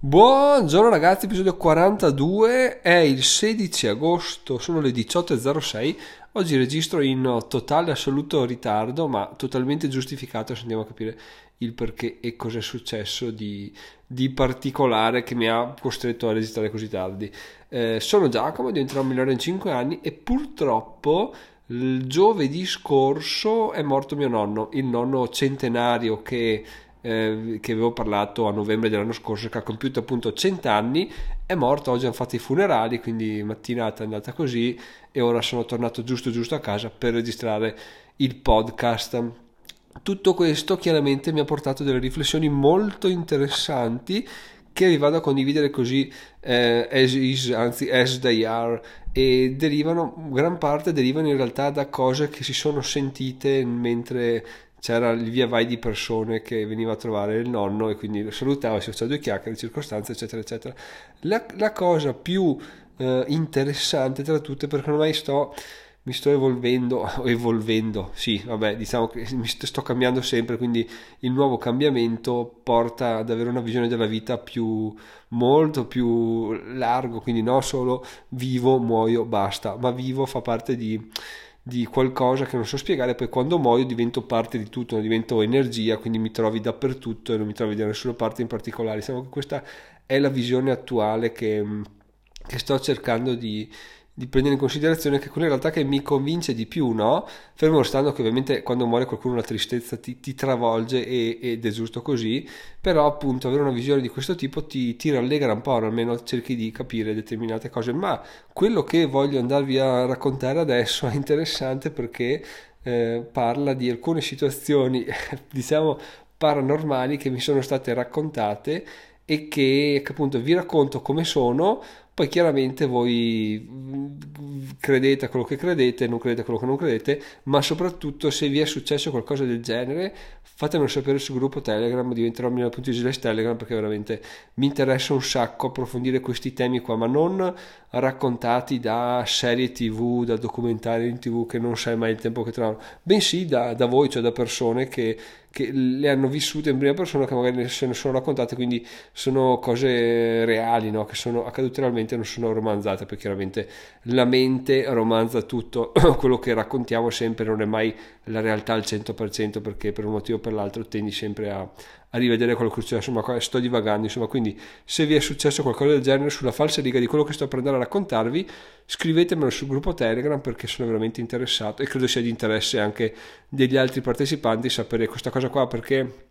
Buongiorno ragazzi, episodio 42, è il 16 agosto, sono le 18.06, oggi registro in totale assoluto ritardo, ma totalmente giustificato se andiamo a capire il perché e cosa è successo di, di particolare che mi ha costretto a registrare così tardi. Eh, sono Giacomo, diventerò migliore in 5 anni e purtroppo il giovedì scorso è morto mio nonno, il nonno centenario che eh, che avevo parlato a novembre dell'anno scorso, che ha compiuto appunto 100 anni, è morto, oggi hanno fatto i funerali, quindi mattinata è andata così e ora sono tornato giusto giusto a casa per registrare il podcast. Tutto questo chiaramente mi ha portato delle riflessioni molto interessanti che vi vado a condividere così eh, as is, anzi as they are e derivano, gran parte derivano in realtà da cose che si sono sentite mentre c'era il via vai di persone che veniva a trovare il nonno e quindi lo salutava, si faceva due chiacchiere, circostanze, eccetera, eccetera. La, la cosa più eh, interessante tra tutte, perché ormai sto, mi sto evolvendo, evolvendo, sì, vabbè, diciamo che mi sto, sto cambiando sempre, quindi il nuovo cambiamento porta ad avere una visione della vita più, molto più largo, quindi non solo vivo, muoio, basta, ma vivo fa parte di di qualcosa che non so spiegare, poi quando muoio divento parte di tutto, divento energia, quindi mi trovi dappertutto e non mi trovi da nessuna parte in particolare. Diciamo che questa è la visione attuale che, che sto cercando di, di prendere in considerazione che quella in realtà che mi convince di più, no? Fermo restando che ovviamente quando muore qualcuno la tristezza ti, ti travolge e, ed è giusto così, però appunto avere una visione di questo tipo ti, ti rallegra un po', almeno cerchi di capire determinate cose, ma quello che voglio andarvi a raccontare adesso è interessante perché eh, parla di alcune situazioni, diciamo, paranormali che mi sono state raccontate e che, che appunto vi racconto come sono poi chiaramente voi mm, credete a quello che credete, non credete a quello che non credete, ma soprattutto se vi è successo qualcosa del genere, fatemelo sapere sul gruppo Telegram, diventerò mio.it Telegram perché veramente mi interessa un sacco approfondire questi temi qua, ma non raccontati da serie tv, da documentari in tv che non sai mai il tempo che trovano, bensì da, da voi, cioè da persone che che le hanno vissute in prima persona che magari se ne sono raccontate quindi sono cose reali no? che sono accadute realmente non sono romanzate perché chiaramente la mente romanza tutto quello che raccontiamo sempre non è mai la realtà al 100% perché per un motivo o per l'altro tendi sempre a, a rivedere quello che succede, insomma sto divagando, insomma quindi se vi è successo qualcosa del genere sulla falsa riga di quello che sto per andare a raccontarvi scrivetemelo sul gruppo Telegram perché sono veramente interessato e credo sia di interesse anche degli altri partecipanti sapere questa cosa qua perché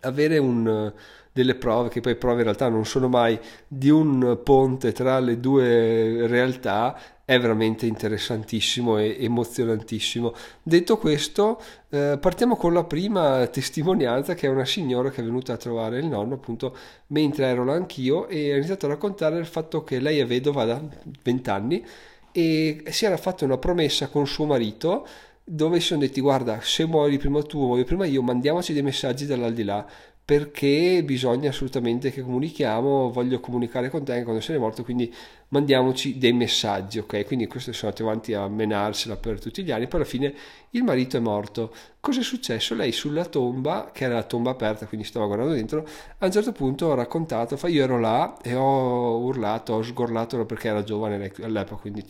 avere un, delle prove, che poi prove in realtà non sono mai di un ponte tra le due realtà, è veramente interessantissimo e emozionantissimo. Detto questo, eh, partiamo con la prima testimonianza che è una signora che è venuta a trovare il nonno appunto mentre ero là anch'io e ha iniziato a raccontare il fatto che lei è vedova da 20 anni e si era fatta una promessa con suo marito dove si sono detti guarda se muori prima tu muoio prima io mandiamoci dei messaggi dall'aldilà perché bisogna assolutamente che comunichiamo, voglio comunicare con te quando sei morto, quindi mandiamoci dei messaggi, ok? Quindi questo sono andati avanti a menarsela per tutti gli anni, poi alla fine il marito è morto. Cosa è successo? Lei sulla tomba, che era la tomba aperta, quindi stava guardando dentro, a un certo punto ha raccontato, fa, io ero là e ho urlato, ho sgorlato perché era giovane all'epoca, quindi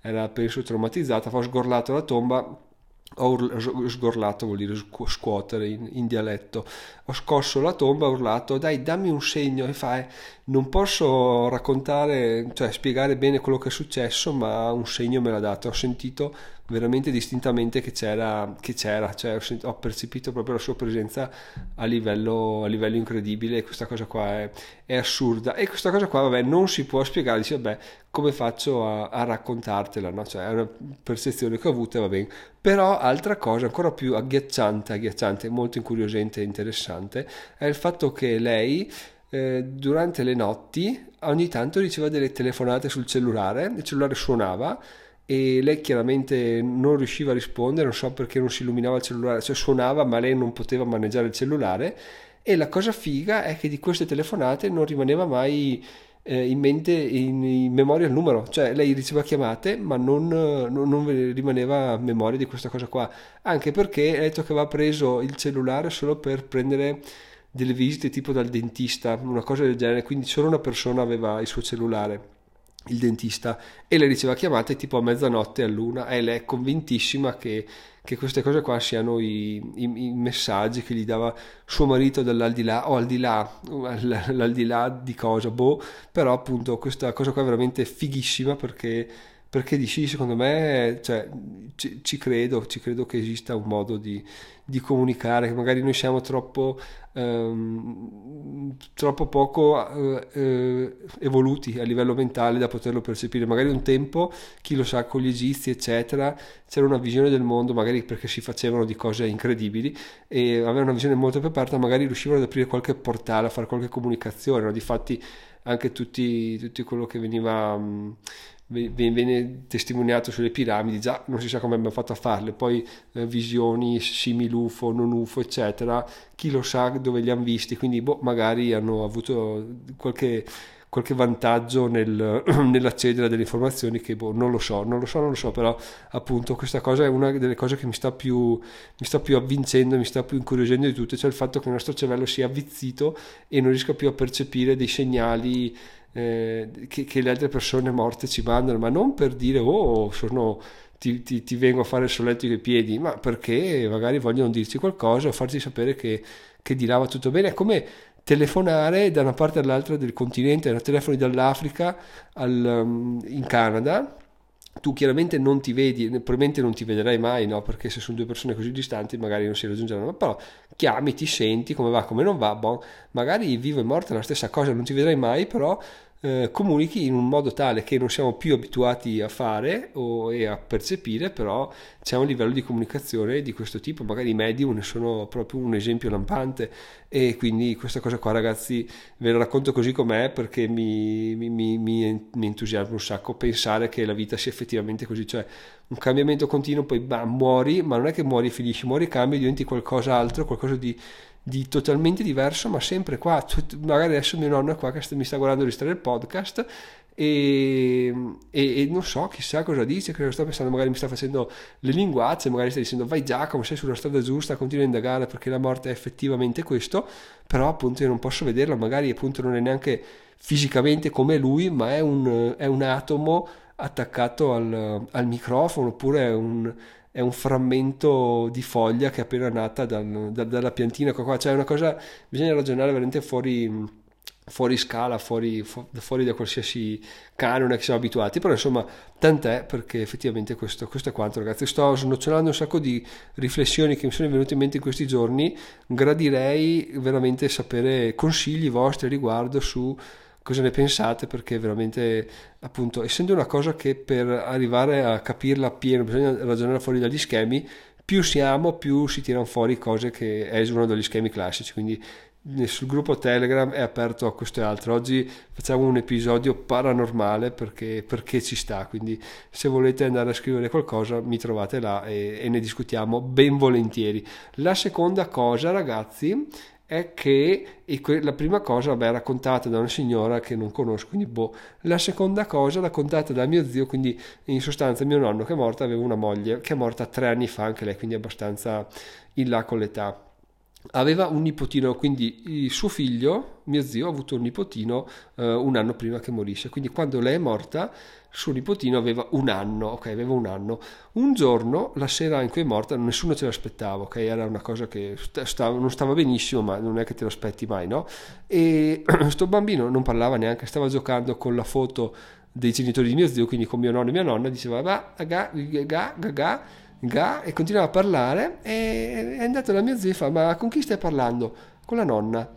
era penso traumatizzata, ho sgorlato la tomba ho sgorlato vuol dire scuotere in, in, dialetto. Ho scosso la tomba ho urlato dai dammi un segno e fai non posso raccontare cioè spiegare bene quello che è successo ma un segno me l'ha dato. Ho sentito veramente distintamente che c'era, che c'era cioè ho, sentito, ho, percepito proprio la sua presenza a livello, a livello incredibile. Questa cosa qua è, è, assurda. E questa cosa qua vabbè non si può spiegare dice vabbè come faccio a, a raccontartela no? cioè è una percezione che ho avuto e va bene però altra cosa ancora più agghiacciante agghiacciante molto incuriosente e interessante è il fatto che lei eh, durante le notti ogni tanto riceveva delle telefonate sul cellulare il cellulare suonava e lei chiaramente non riusciva a rispondere, non so perché non si illuminava il cellulare, cioè suonava ma lei non poteva maneggiare il cellulare e la cosa figa è che di queste telefonate non rimaneva mai eh, in mente, in, in, memoria il numero, cioè lei riceveva chiamate ma non, non, non rimaneva a memoria di questa cosa qua, anche perché ha detto che aveva preso il cellulare solo per prendere delle visite tipo dal dentista, una cosa del genere, quindi solo una persona aveva il suo cellulare il dentista e lei riceva chiamate tipo a mezzanotte all'una e lei è convintissima che, che queste cose qua siano i, i, i, messaggi che gli dava suo marito dall'aldilà o al di là, l'aldilà di cosa, boh, però appunto questa cosa qua è veramente fighissima perché perché dici secondo me cioè, ci, ci, credo ci credo che esista un modo di, di comunicare che magari noi siamo troppo ehm, troppo poco eh, eh, evoluti a livello mentale da poterlo percepire magari un tempo chi lo sa con gli egizi eccetera c'era una visione del mondo magari perché si facevano di cose incredibili e avevano una visione molto più aperta magari riuscivano ad aprire qualche portale a fare qualche comunicazione no? difatti anche tutti, tutti quello che veniva mh, viene testimoniato sulle piramidi, già non si sa come abbiamo fatto a farle, poi eh, visioni simili UFO, non UFO, eccetera, chi lo sa dove li hanno visti, quindi boh, magari hanno avuto qualche, qualche vantaggio nel, nell'accedere a delle informazioni che boh, non lo so, non lo so, non lo so, però appunto questa cosa è una delle cose che mi sta più, mi sta più avvincendo, mi sta più incuriosendo di tutte, cioè il fatto che il nostro cervello sia avvizzito e non riesca più a percepire dei segnali eh, che, che, le altre persone morte ci mandano, ma non per dire oh sono, ti, ti, ti, vengo a fare il solletico ai piedi, ma perché magari vogliono dirci qualcosa o farci sapere che, che di là va tutto bene. È come telefonare da una parte all'altra del continente, telefoni dall'Africa al, um, in Canada tu chiaramente non ti vedi, probabilmente non ti vedrai mai, no? Perché se sono due persone così distanti magari non si raggiungeranno, però chiami, ti senti, come va, come non va, bon, magari vivo e morto è la stessa cosa, non ti vedrai mai, però eh, comunichi in un modo tale che non siamo più abituati a fare o, e a percepire, però c'è un livello di comunicazione di questo tipo, magari i medium ne sono proprio un esempio lampante. E quindi questa cosa qua ragazzi ve la racconto così com'è perché mi, mi, mi, mi entusiasma un sacco pensare che la vita sia effettivamente così, cioè un cambiamento continuo, poi bam, muori, ma non è che muori e finisci, muori, cambi, diventi qualcos'altro, qualcosa di di totalmente diverso, ma sempre qua. Magari adesso mio nonno è qua che mi sta guardando registrare il podcast e, e, e, non so, chissà cosa dice, cosa sta pensando, magari mi sta facendo le linguazze, magari sta dicendo vai Giacomo, sei sulla strada giusta, continua a indagare perché la morte è effettivamente questo, però appunto io non posso vederla, magari appunto non è neanche fisicamente come lui, ma è un, è un atomo attaccato al, al microfono oppure è un è un frammento di foglia che è appena nata dal, da, dalla piantina qua, cioè è una cosa bisogna ragionare veramente fuori fuori scala, fuori, fuori, da qualsiasi canone che siamo abituati, però insomma tant'è perché effettivamente questo, questo, è quanto ragazzi, sto snocciolando un sacco di riflessioni che mi sono venute in mente in questi giorni, gradirei veramente sapere consigli vostri riguardo su cosa ne pensate perché veramente appunto essendo una cosa che per arrivare a capirla appieno bisogna ragionare fuori dagli schemi più siamo più si tirano fuori cose che esulano dagli schemi classici quindi sul gruppo Telegram è aperto a questo e altro. Oggi facciamo un episodio paranormale perché, perché, ci sta, quindi se volete andare a scrivere qualcosa mi trovate là e, e ne discutiamo ben volentieri. La seconda cosa, ragazzi, è che la prima cosa vabbè, raccontata da una signora che non conosco, quindi boh. La seconda cosa raccontata da mio zio, quindi in sostanza mio nonno che è morto aveva una moglie che è morta tre anni fa anche lei, quindi abbastanza in là con l'età aveva un nipotino, quindi suo figlio, mio zio, ha avuto un nipotino eh, un anno prima che morisse. Quindi quando lei è morta, suo nipotino aveva un anno, ok, aveva un anno. Un giorno, la sera in cui è morta, nessuno ce l'aspettava, ok, era una cosa che stava, non stava benissimo, ma non è che te lo aspetti mai, no? E sto bambino non parlava neanche, stava giocando con la foto dei genitori di mio zio, quindi con mio nonno e mia nonna, diceva, va, ga, ga, ga, ga Ga e continuava a parlare e è andato da mio zio e fa ma con chi stai parlando? Con la nonna.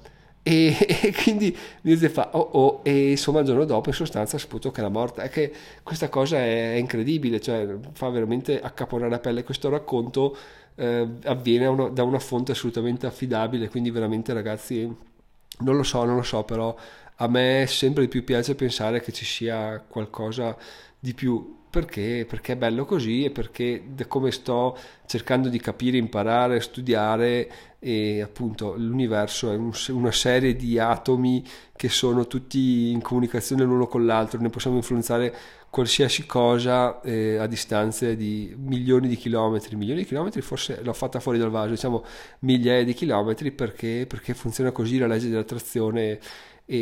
E, e quindi mio zio fa oh oh. E insomma il giorno dopo in sostanza ha saputo che era morta è che questa cosa è, è incredibile cioè fa veramente accaponare la pelle. Questo racconto eh, avviene uno, da una fonte assolutamente affidabile. Quindi veramente ragazzi non lo so non lo so però a me sempre di più piace pensare che ci sia qualcosa di più perché, perché è bello così e perché come sto cercando di capire, imparare, studiare e appunto l'universo è un, una serie di atomi che sono tutti in comunicazione l'uno con l'altro, ne possiamo influenzare qualsiasi cosa eh, a distanze di milioni di chilometri, milioni di chilometri forse l'ho fatta fuori dal vaso, diciamo migliaia di chilometri perché, perché funziona così la legge dell'attrazione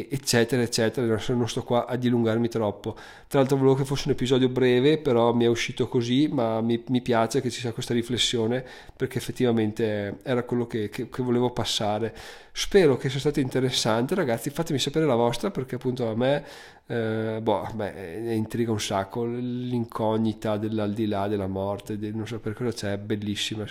eccetera eccetera. Non sto qua a dilungarmi troppo. Tra l'altro volevo che fosse un episodio breve però mi è uscito così ma mi, mi piace che ci sia questa riflessione perché effettivamente era quello che, che, che, volevo passare spero che sia stato interessante ragazzi fatemi sapere la vostra perché appunto a me eh, boh, beh, intriga un sacco l'incognita dell'aldilà della morte del non sapere cosa c'è è bellissima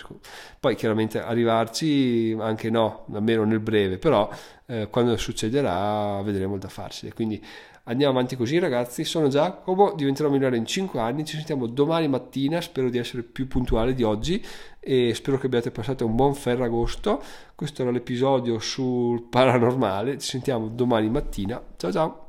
poi chiaramente arrivarci anche no almeno nel breve però eh, quando succederà vedremo da farsi. Quindi andiamo avanti così ragazzi, sono Giacomo, diventerò migliore in 5 anni, ci sentiamo domani mattina, spero di essere più puntuale di oggi e spero che abbiate passato un buon Ferragosto. Questo era l'episodio sul paranormale, ci sentiamo domani mattina, ciao ciao!